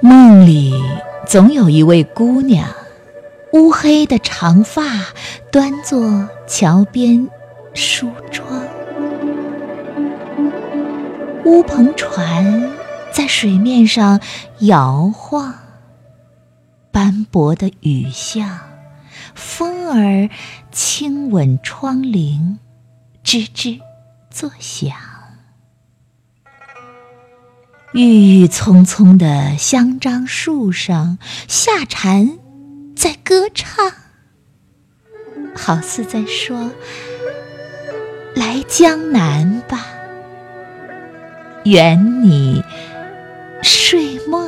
梦里总有一位姑娘，乌黑的长发，端坐桥边梳妆。乌篷船在水面上摇晃，斑驳的雨巷，风儿轻吻窗棂，吱吱作响。郁郁葱葱的香樟树上，夏蝉在歌唱，好似在说：“来江南吧，圆你睡梦。”